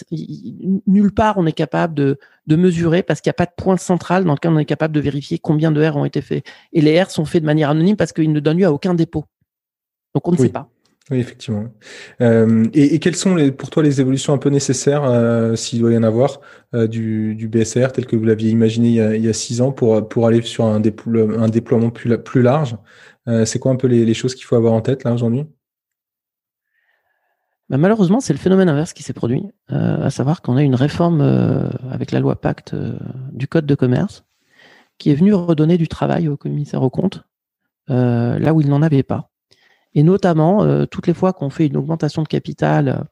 Nulle part on est capable de, de mesurer parce qu'il n'y a pas de point central dans lequel on est capable de vérifier combien de R ont été faits. Et les R sont faits de manière anonyme parce qu'ils ne donnent lieu à aucun dépôt. Donc on ne sait pas. Oui, effectivement. Euh, et, quelles sont pour toi les évolutions un peu nécessaires, euh, s'il doit y en avoir, euh, du, BSR tel que vous l'aviez imaginé il y, a, six ans pour, aller sur un, déploiement, plus, large C'est quoi un peu les, choses qu'il faut avoir en tête là aujourd'hui? Bah, Malheureusement, c'est le phénomène inverse qui s'est produit, à savoir qu'on a une réforme avec la loi Pacte du Code de commerce qui est venue redonner du travail au commissaire aux comptes là où il n'en avait pas. Et notamment, euh, toutes les fois qu'on fait une augmentation de capital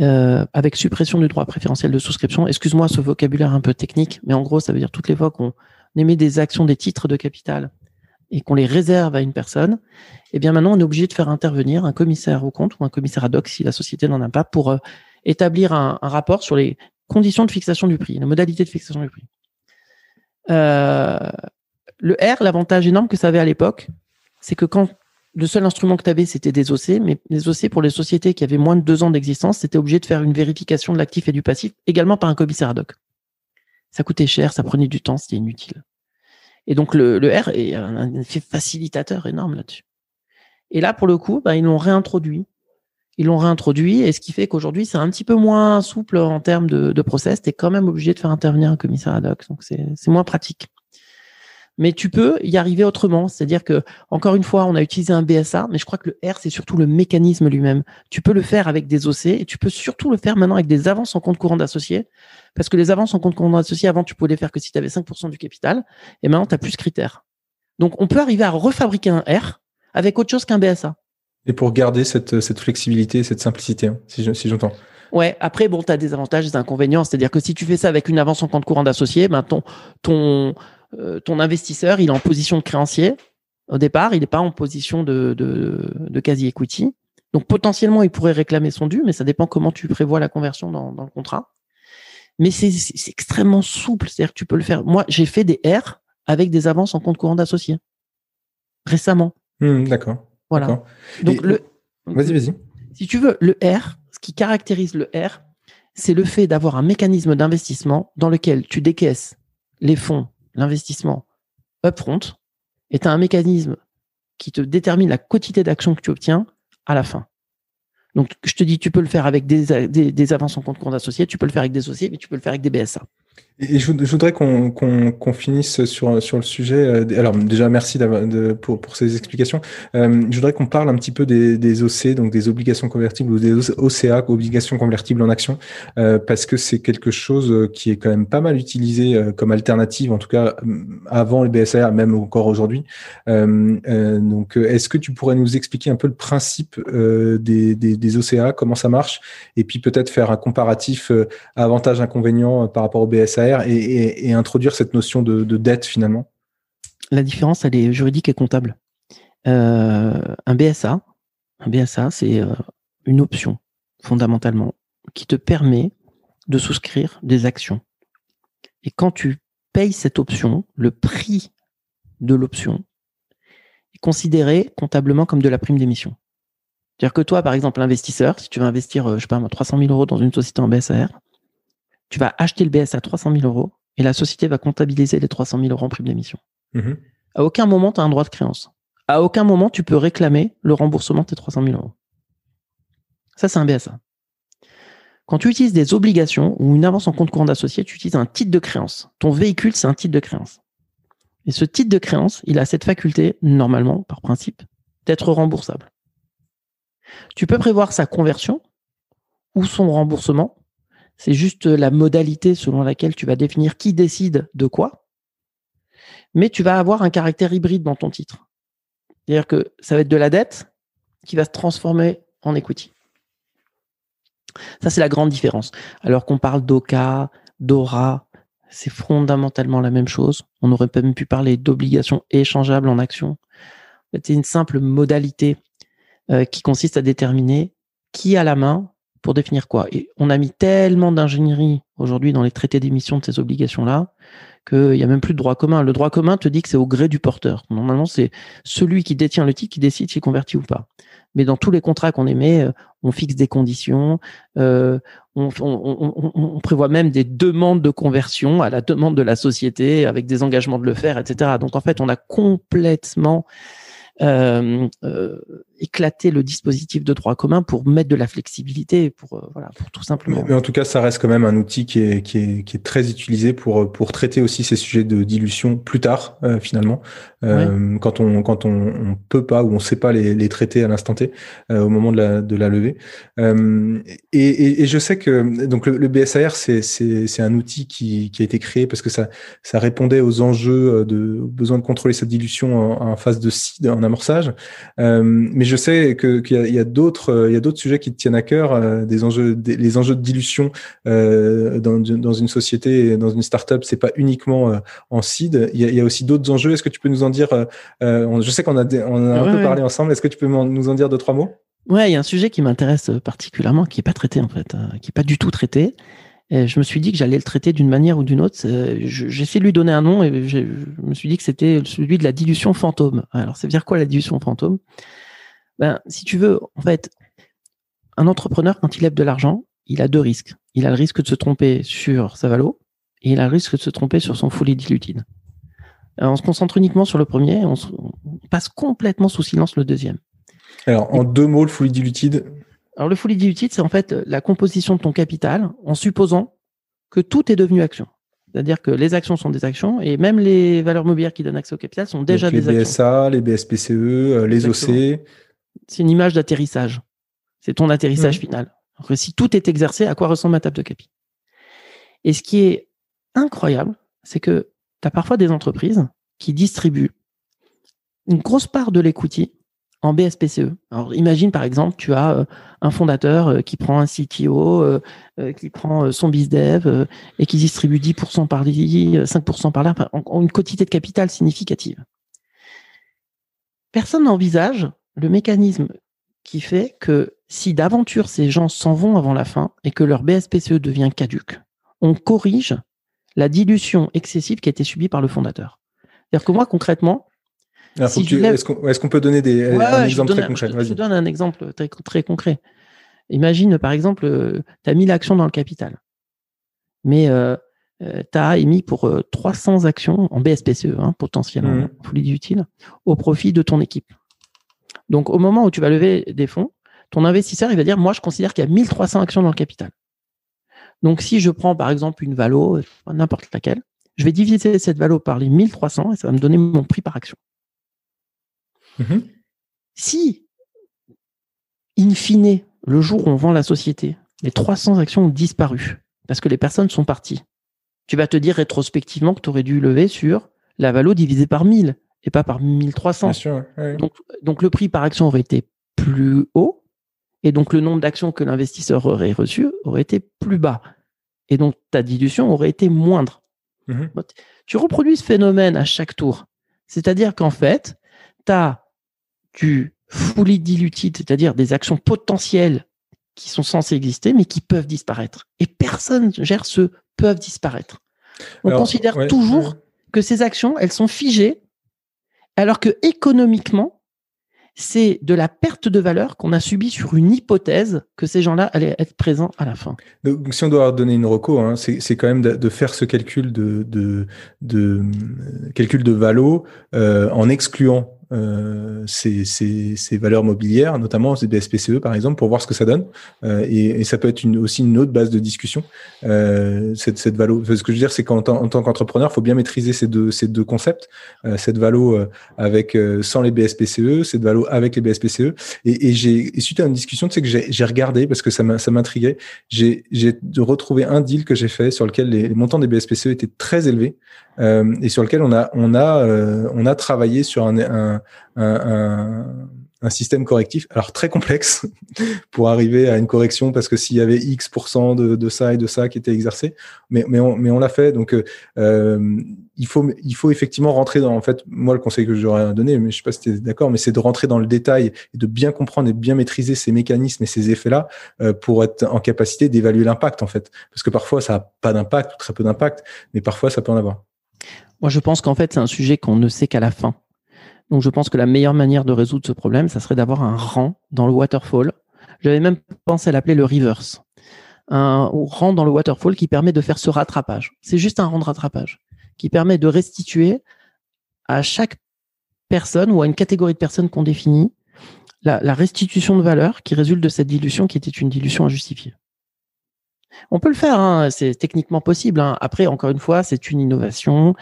euh, avec suppression du droit préférentiel de souscription, excuse-moi ce vocabulaire un peu technique, mais en gros, ça veut dire toutes les fois qu'on émet des actions, des titres de capital et qu'on les réserve à une personne, eh bien maintenant, on est obligé de faire intervenir un commissaire au compte ou un commissaire ad hoc si la société n'en a pas pour euh, établir un, rapport sur les conditions de fixation du prix, les modalités de fixation du prix. Euh, le R, l'avantage énorme que ça avait à l'époque, c'est que quand le seul instrument que tu avais, c'était des OC, mais les OC pour les sociétés qui avaient moins de deux ans d'existence, c'était obligé de faire une vérification de l'actif et du passif, également par un commissaire ad hoc. Ça coûtait cher, ça prenait du temps, c'était inutile. Et donc le, R est un effet facilitateur énorme là-dessus. Et là, pour le coup, bah, ils l'ont réintroduit. Ils l'ont réintroduit, et ce qui fait qu'aujourd'hui, c'est un petit peu moins souple en termes de, de process. Tu es quand même obligé de faire intervenir un commissaire ad hoc, donc c'est moins pratique mais tu peux y arriver autrement. C'est-à-dire que, encore une fois, on a utilisé un BSA, mais je crois que le R, c'est surtout le mécanisme lui-même. Tu peux le faire avec des OC et tu peux surtout le faire maintenant avec des avances en compte courant d'associés. Parce que les avances en compte courant d'associés, avant, tu pouvais les faire que si tu avais 5% du capital. Et maintenant, tu as plus de critères. Donc, on peut arriver à refabriquer un R avec autre chose qu'un BSA. Et pour garder cette, cette flexibilité, cette simplicité, hein, si j'entends. Ouais, après, bon, tu as des avantages, des inconvénients. C'est-à-dire que si tu fais ça avec une avance en compte courant d'associé, ben ton, ton, euh, ton investisseur, il est en position de créancier. Au départ, il n'est pas en position de, de, de quasi-equity. Donc potentiellement, il pourrait réclamer son dû, mais ça dépend comment tu prévois la conversion dans, dans le contrat. Mais c'est extrêmement souple, c'est-à-dire que tu peux le faire. Moi, j'ai fait des R avec des avances en compte courant d'associé. récemment. Mmh, d'accord. Voilà. Donc, le, vas-y, vas-y. Si tu veux, le R, ce qui caractérise le R, c'est le fait d'avoir un mécanisme d'investissement dans lequel tu décaisses les fonds, l'investissement upfront, et tu un mécanisme qui te détermine la quantité d'actions que tu obtiens à la fin. Donc, je te dis, tu peux le faire avec des, des, avances en compte compte associé, tu peux le faire avec des associés, mais tu peux le faire avec des BSA. Et je, voudrais qu'on finisse sur, sur le sujet. Euh, alors déjà, merci pour, pour ces explications. Euh, je voudrais qu'on parle un petit peu des, des OC, donc des obligations convertibles ou des OCA, obligations convertibles en actions, euh, parce que c'est quelque chose qui est quand même pas mal utilisé comme alternative, en tout cas avant les BSR, même encore aujourd'hui. donc, est-ce que tu pourrais nous expliquer un peu le principe des, des, des, OCA, comment ça marche, et puis peut-être faire un comparatif avantage-inconvénient par rapport au BSR et, introduire cette notion de, dette finalement La différence, elle est juridique et comptable. Euh, un BSA, un BSA, c'est euh, une option fondamentalement qui te permet de souscrire des actions. Et quand tu payes cette option, le prix de l'option est considéré comptablement comme de la prime d'émission. C'est-à-dire que toi, par exemple, l'investisseur, si tu veux investir, euh, je sais pas, 300 000 euros dans une société en BSAR, tu vas acheter le BS à 300 000 euros et la société va comptabiliser les 300 000 euros en prime d'émission. Mhm. À aucun moment, tu as un droit de créance. À aucun moment, tu peux réclamer le remboursement de tes 300 000 euros. Ça, c'est un BSA. Quand tu utilises des obligations ou une avance en compte courant d'associé, tu utilises un titre de créance. Ton véhicule, c'est un titre de créance. Et ce titre de créance, il a cette faculté, normalement, par principe, d'être remboursable. Tu peux prévoir sa conversion ou son remboursement c'est juste la modalité selon laquelle tu vas définir qui décide de quoi. Mais tu vas avoir un caractère hybride dans ton titre. C'est-à-dire que ça va être de la dette qui va se transformer en equity. Ça, c'est la grande différence. Alors qu'on parle d'OCA, d'ORA, c'est fondamentalement la même chose. On aurait même pu parler d'obligations échangeables en actions. C'est une simple modalité euh, qui consiste à déterminer qui a la main pour définir quoi Et on a mis tellement d'ingénierie aujourd'hui dans les traités d'émission de ces obligations-là qu'il n'y a même plus de droit commun. Le droit commun te dit que c'est au gré du porteur. Normalement, c'est celui qui détient le titre qui décide s'il convertit ou pas. Mais dans tous les contrats qu'on émet, euh, on fixe des conditions, euh, on, prévoit même des demandes de conversion à la demande de la société avec des engagements de le faire, etc. Donc en fait, on a complètement euh, éclater le dispositif de droit commun pour mettre de la flexibilité, pour euh, voilà, pour tout simplement. Mais, en tout cas, ça reste quand même un outil qui est, qui est, qui est très utilisé pour pour traiter aussi ces sujets de dilution plus tard, finalement, quand on quand on, on, peut pas ou on sait pas les, les traiter à l'instant T au moment de la de la levée. Et, et, je sais que donc le, le BSAR c'est c'est c'est un outil qui qui a été créé parce que ça ça répondait aux enjeux de besoin de contrôler cette dilution en, en phase de en amorçage. Euh, mais je sais que qu'il y a, d'autres euh, il y a d'autres sujets qui te tiennent à cœur, euh, des enjeux les enjeux de dilution dans, dans une société, dans une startup, c'est pas uniquement en seed. Il y a, il y a aussi d'autres enjeux. Est-ce que tu peux nous en dire Je sais qu'on a on a un peu parlé ensemble. Est-ce que tu peux nous en dire deux trois mots? Ouais, il y a un sujet qui m'intéresse particulièrement, qui est pas traité en fait, qui est pas du tout traité. Et je me suis dit que j'allais le traiter d'une manière ou d'une autre. J'ai essayé de lui donner un nom et je me suis dit que c'était celui de la dilution fantôme. Alors, c'est dire quoi la dilution fantôme? Ben, Si tu veux, en fait, un entrepreneur, quand il lève de l'argent, il a deux risques. Il a le risque de se tromper sur sa valo et il a le risque de se tromper sur son fully diluted. on se concentre uniquement sur le premier, on, on passe complètement sous silence le deuxième. Alors, en deux mots, le fully diluted, alors, le fully diluted, c'est en fait la composition de ton capital en supposant que tout est devenu action. C'est-à-dire que les actions sont des actions et même les valeurs mobilières qui donnent accès au capital sont déjà des actions. Les BSA, les BSPCE, euh, les OC. C'est une image d'atterrissage. C'est ton atterrissage mmh. final. Si tout est exercé, à quoi ressemble ma table de capi? Et ce qui est incroyable, c'est que tu as parfois des entreprises qui distribuent une grosse part de l'equity en BSPCE. Alors imagine par exemple, tu as euh, un fondateur euh, qui prend un CTO, euh, qui prend son BizDev et qui distribue 10% par ici, 5% par là, une quantité de capital significative. Personne n'envisage le mécanisme qui fait que si d'aventure ces gens s'en vont avant la fin et que leur BSPCE devient caduque, on corrige la dilution excessive qui a été subie par le fondateur. C'est-à-dire que moi, concrètement, Est-ce qu'on peut donner des, un exemple très concret je, je, donne un exemple très, très concret. Imagine, par exemple, euh, tu as 1000 actions dans le capital, mais euh, euh tu as émis pour 300 actions en BSPCE, hein, potentiellement, mmh. folie utile, au profit de ton équipe. Donc, au moment où tu vas lever des fonds, ton investisseur, il va dire, moi, je considère qu'il y a 1300 actions dans le capital. Donc, si je prends, par exemple, une valo, n'importe laquelle, je vais diviser cette valo par les 1300 et ça va me donner mon prix par action. Mmh si, in fine, le jour où on vend la société, les 300 actions ont disparu parce que les personnes sont parties, tu vas te dire rétrospectivement que tu aurais dû lever sur la valo divisée par 1000 et pas par 1300. donc, donc le prix par action aurait été plus haut et donc le nombre d'actions que l'investisseur aurait reçu aurait été plus bas. Et donc ta dilution aurait été moindre. Mmh tu reproduis ce phénomène à chaque tour. C'est-à-dire qu'en fait, tu as du fully diluted, c'est-à-dire des actions potentielles qui sont censées exister, mais qui peuvent disparaître. Et personne gère ce peuvent disparaître. On considère toujours que ces actions, elles sont figées, alors que économiquement, c'est de la perte de valeur qu'on a subie sur une hypothèse que ces gens-là allaient être présents à la fin. Donc, si on doit donner une reco, hein, c'est quand même de, faire ce calcul de, de, de calcul de valo euh, en excluant euh, ces, valeurs mobilières, notamment ces BSPCE par exemple, pour voir ce que ça donne. Euh, et, et, ça peut être une, aussi une autre base de discussion. Euh, cette, cette valo, ce que je veux dire, c'est qu'en en tant qu'entrepreneur, il faut bien maîtriser ces deux, ces deux concepts. Euh, cette valo euh, avec sans les BSPCE, cette valo avec les BSPCE. Et, et j'ai suite à une discussion, tu sais que j'ai regardé parce que ça m'intriguait. J'ai retrouvé un deal que j'ai fait sur lequel les, montants des BSPCE étaient très élevés et sur lequel on a on a on a travaillé sur un, un un, un, système correctif, alors très complexe pour arriver à une correction parce que s'il y avait X de, de ça et de ça qui était exercé, mais, mais on, mais on l'a fait. Donc, euh, il, faut, il faut effectivement rentrer dans, en fait, moi, le conseil que j'aurais donné, mais je sais pas si tu es d'accord, mais c'est de rentrer dans le détail et de bien comprendre et bien maîtriser ces mécanismes et ces effets-là euh, pour être en capacité d'évaluer l'impact, en fait. Parce que parfois, ça n'a pas d'impact ou très peu d'impact, mais parfois, ça peut en avoir. Moi, je pense qu'en fait, c'est un sujet qu'on ne sait qu'à la fin. Donc je pense que la meilleure manière de résoudre ce problème, ça serait d'avoir un rang dans le waterfall. J'avais même pensé à l'appeler le reverse. Un rang dans le waterfall qui permet de faire ce rattrapage. C'est juste un rang de rattrapage qui permet de restituer à chaque personne ou à une catégorie de personnes qu'on définit la, restitution de valeur qui résulte de cette dilution qui était une dilution injustifiée. On peut le faire, hein, c'est techniquement possible. Hein. Après, encore une fois, c'est une innovation.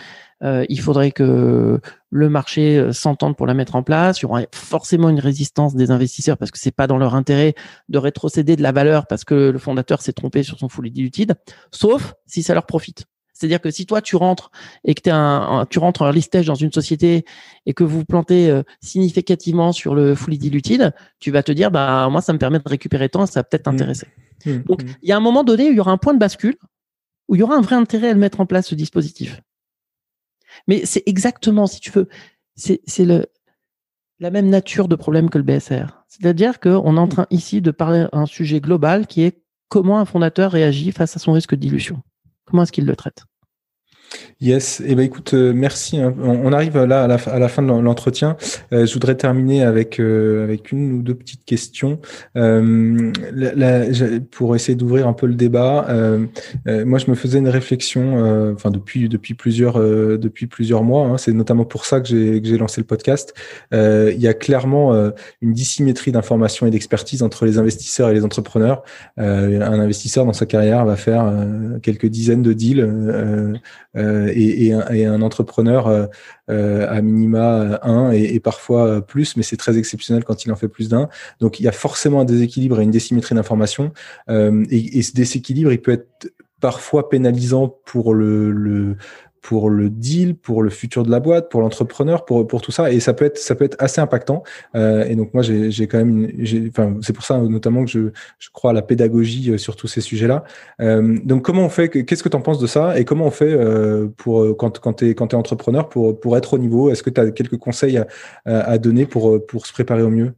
Euh, il faudrait que le marché euh, s'entende pour la mettre en place. Il y aura forcément une résistance des investisseurs parce que c'est pas dans leur intérêt de rétrocéder de la valeur parce que le fondateur s'est trompé sur son fully diluted, sauf si ça leur profite. C'est-à-dire que si toi tu rentres et que es un, tu rentres en listage dans une société et que vous, plantez euh, significativement sur le fully diluted, tu vas te dire bah moi ça me permet de récupérer tant, ça va peut-être mmh. t'intéresser. Mmh. Donc mmh. il y a un moment donné où il y aura un point de bascule où il y aura un vrai intérêt à le mettre en place ce dispositif. Mais c'est exactement, si tu veux, c'est le la même nature de problème que le BSR. C'est-à-dire qu'on est en train ici de parler d'un sujet global qui est comment un fondateur réagit face à son risque de dilution. Comment est-ce qu'il le traite? Yes, et eh ben écoute, euh, merci. Hein. On, arrive là à la, fin de l'entretien. Euh, je voudrais terminer avec euh, avec une ou deux petites questions pour essayer d'ouvrir un peu le débat. moi, je me faisais une réflexion, enfin depuis depuis plusieurs depuis plusieurs mois. Hein. C'est notamment pour ça que j'ai que j'ai lancé le podcast. il y a clairement une dissymétrie d'information et d'expertise entre les investisseurs et les entrepreneurs. un investisseur dans sa carrière va faire quelques dizaines de deals euh, et, un, entrepreneur euh, euh, à minima un et, parfois plus, mais c'est très exceptionnel quand il en fait plus d'un. Donc il y a forcément un déséquilibre et une désymétrie d'information. et, ce déséquilibre, il peut être parfois pénalisant pour le, pour le deal, pour le futur de la boîte, pour l'entrepreneur, pour, pour tout ça. Et ça peut être, ça peut être assez impactant. Euh, et donc, moi, j'ai quand même, enfin, c'est pour ça notamment que je, je crois à la pédagogie euh, sur tous ces sujets-là. Euh, donc, comment on fait, qu'est-ce que tu en penses de ça? Et comment on fait euh, pour, quand, quand tu es, quand es entrepreneur pour, pour être au niveau? Est-ce que tu as quelques conseils à, à, donner pour, pour se préparer au mieux?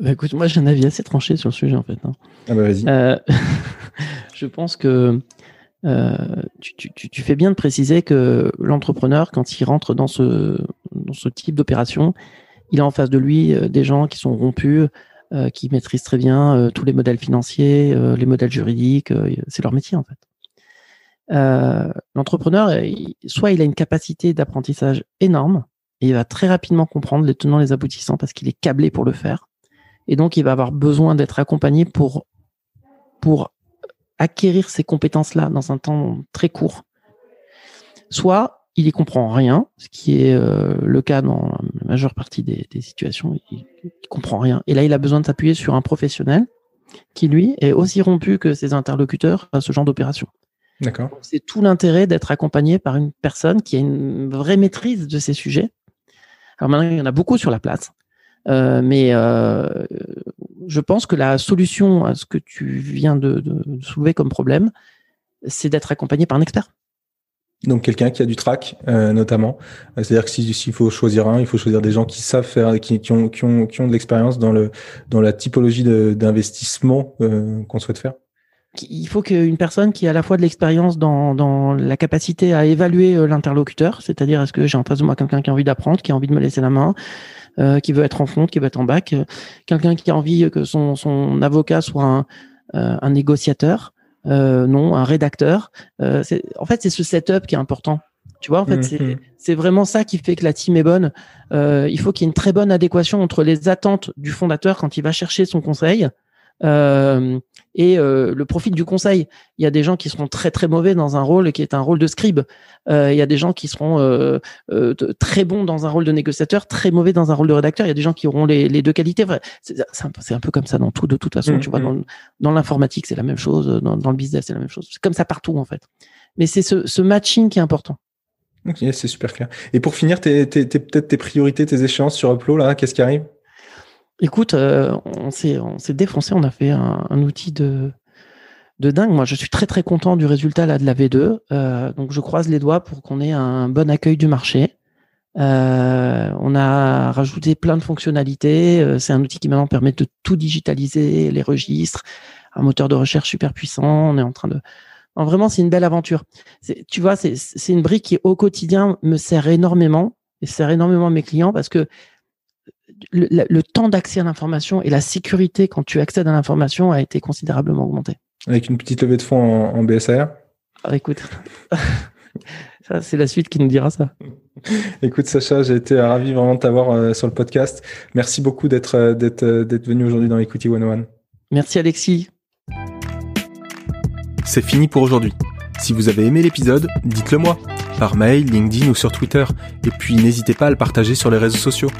Bah, écoute, moi j'ai un avis assez tranché sur le sujet en fait. Hein. Ah bah vas-y. je pense que euh, tu, tu, tu, fais bien de préciser que l'entrepreneur, quand il rentre dans ce, dans ce type d'opération, il a en face de lui des gens qui sont rompus, qui maîtrisent très bien tous les modèles financiers, les modèles juridiques. c'est leur métier en fait. L'entrepreneur, soit il a une capacité d'apprentissage énorme, et il va très rapidement comprendre les tenants, les aboutissants parce qu'il est câblé pour le faire. Et donc, il va avoir besoin d'être accompagné pour, pour acquérir ces compétences-là dans un temps très court. Soit il y comprend rien, ce qui est euh, le cas dans la majeure partie des, situations, il, ne comprend rien. Et là, il a besoin de s'appuyer sur un professionnel qui, lui, est aussi rompu que ses interlocuteurs à ce genre d'opération. D'accord. C'est tout l'intérêt d'être accompagné par une personne qui a une vraie maîtrise de ces sujets. Alors maintenant, il y en a beaucoup sur la place, euh, mais euh, je pense que la solution à ce que tu viens de, soulever comme problème, c'est d'être accompagné par un expert. Donc quelqu'un qui a du track, euh, notamment. C'est-à-dire que s'il faut choisir un, il faut choisir des gens qui savent faire, qui, ont, qui, ont, qui ont de l'expérience dans, le, dans la typologie d'investissement euh, qu'on souhaite faire. Il faut qu'une personne qui a à la fois de l'expérience dans, dans la capacité à évaluer euh, l'interlocuteur, c'est-à-dire est-ce que j'ai en face de moi quelqu'un qui a envie d'apprendre, qui a envie de me laisser la main, euh, qui veut être en front, qui veut être en bac, euh, quelqu'un qui a envie que son, son avocat soit un, euh, un négociateur, non, un rédacteur. en fait, c'est ce setup qui est important. Tu vois, en fait, c'est mmh. vraiment ça qui fait que la team est bonne. il faut qu'il y ait une très bonne adéquation entre les attentes du fondateur quand il va chercher son conseil euh, et euh, le profil du conseil. Il y a des gens qui seront très très mauvais dans un rôle qui est un rôle de scribe. Euh, il y a des gens qui seront très bons dans un rôle de négociateur, très mauvais dans un rôle de rédacteur. Il y a des gens qui auront les, les deux qualités. C'est un, un, peu comme ça dans tout de toute façon. tu vois, mmh, mmh. dans, dans l'informatique c'est la même chose, dans, dans le business c'est la même chose. C'est comme ça partout en fait. Mais c'est ce, ce matching qui est important. Ok, c'est super clair. Et pour finir, t'es, t'es, peut-être tes priorités, tes échéances sur Upload, là, qu'est-ce qui arrive? Écoute, euh, on s'est on s'est défoncé, on a fait un, outil de de dingue. Moi, je suis très très content du résultat là de la V2. Euh, donc, je croise les doigts pour qu'on ait un bon accueil du marché. Euh, on a rajouté plein de fonctionnalités. C'est un outil qui maintenant permet de tout digitaliser, les registres, un moteur de recherche super puissant. On est en train de vraiment, c'est une belle aventure. Tu vois, c'est une brique qui au quotidien me sert énormément et sert énormément à mes clients parce que le, temps d'accès à l'information et la sécurité quand tu accèdes à l'information a été considérablement augmenté. Avec une petite levée de fonds en, en BSR ah, Écoute, ça, c'est la suite qui nous dira ça. Écoute Sacha, j'ai été ravi vraiment de t'avoir euh, sur le podcast. Merci beaucoup d'être euh, d'être euh, d'être venu aujourd'hui dans Equity 101. Merci Alexis. C'est fini pour aujourd'hui. Si vous avez aimé l'épisode, dites-le moi, par mail, LinkedIn ou sur Twitter, et puis n'hésitez pas à le partager sur les réseaux sociaux.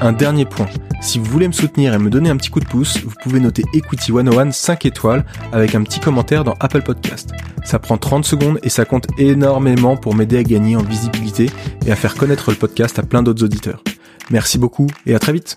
Un dernier point, si vous voulez me soutenir et me donner un petit coup de pouce, vous pouvez noter Equity 101 5 étoiles avec un petit commentaire dans Apple Podcast. Ça prend 30 secondes et ça compte énormément pour m'aider à gagner en visibilité et à faire connaître le podcast à plein d'autres auditeurs. Merci beaucoup et à très vite